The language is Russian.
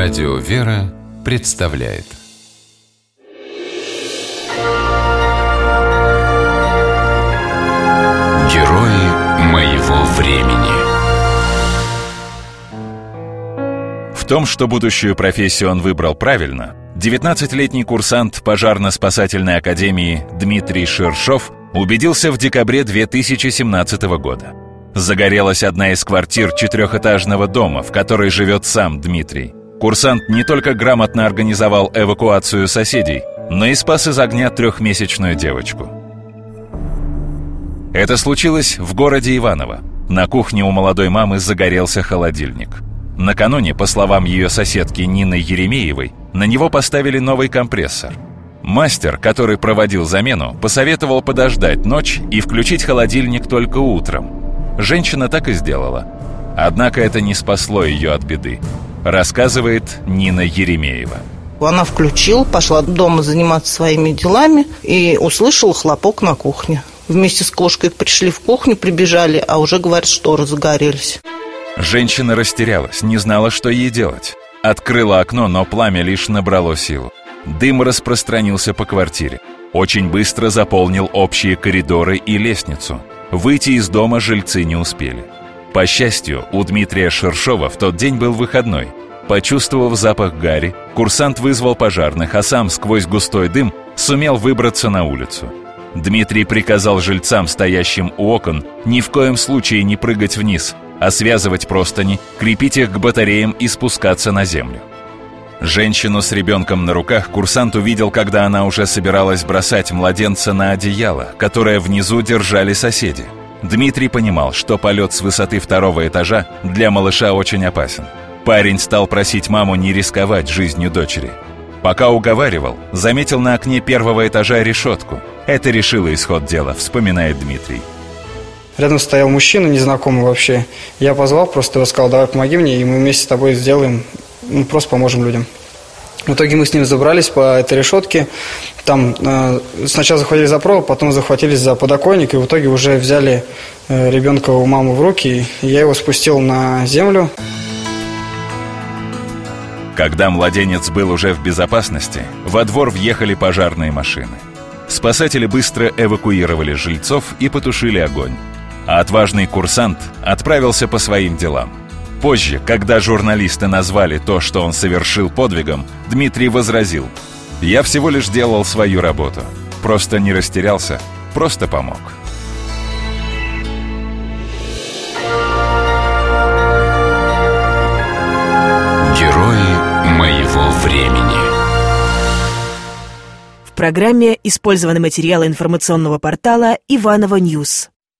Радио «Вера» представляет Герои моего времени В том, что будущую профессию он выбрал правильно, 19-летний курсант пожарно-спасательной академии Дмитрий Шершов убедился в декабре 2017 года. Загорелась одна из квартир четырехэтажного дома, в которой живет сам Дмитрий. Курсант не только грамотно организовал эвакуацию соседей, но и спас из огня трехмесячную девочку. Это случилось в городе Иваново. На кухне у молодой мамы загорелся холодильник. Накануне, по словам ее соседки Нины Еремеевой, на него поставили новый компрессор. Мастер, который проводил замену, посоветовал подождать ночь и включить холодильник только утром. Женщина так и сделала. Однако это не спасло ее от беды рассказывает Нина Еремеева. Она включила, пошла дома заниматься своими делами и услышала хлопок на кухне. Вместе с кошкой пришли в кухню, прибежали, а уже, говорят, шторы загорелись. Женщина растерялась, не знала, что ей делать. Открыла окно, но пламя лишь набрало силу. Дым распространился по квартире. Очень быстро заполнил общие коридоры и лестницу. Выйти из дома жильцы не успели. По счастью, у Дмитрия Шершова в тот день был выходной. Почувствовав запах гари, курсант вызвал пожарных, а сам сквозь густой дым сумел выбраться на улицу. Дмитрий приказал жильцам, стоящим у окон, ни в коем случае не прыгать вниз, а связывать простыни, крепить их к батареям и спускаться на землю. Женщину с ребенком на руках курсант увидел, когда она уже собиралась бросать младенца на одеяло, которое внизу держали соседи – Дмитрий понимал, что полет с высоты второго этажа для малыша очень опасен. Парень стал просить маму не рисковать жизнью дочери. Пока уговаривал, заметил на окне первого этажа решетку. Это решило исход дела, вспоминает Дмитрий. Рядом стоял мужчина, незнакомый вообще. Я позвал, просто его сказал, давай помоги мне, и мы вместе с тобой сделаем, ну, просто поможем людям. В итоге мы с ним забрались по этой решетке. Там э, сначала захватили за провод, потом захватились за подоконник, и в итоге уже взяли э, ребенка у мамы в руки. И я его спустил на землю. Когда младенец был уже в безопасности, во двор въехали пожарные машины. Спасатели быстро эвакуировали жильцов и потушили огонь. А отважный курсант отправился по своим делам – Позже, когда журналисты назвали то, что он совершил подвигом, Дмитрий возразил «Я всего лишь делал свою работу. Просто не растерялся, просто помог». Герои моего времени В программе использованы материалы информационного портала «Иваново News».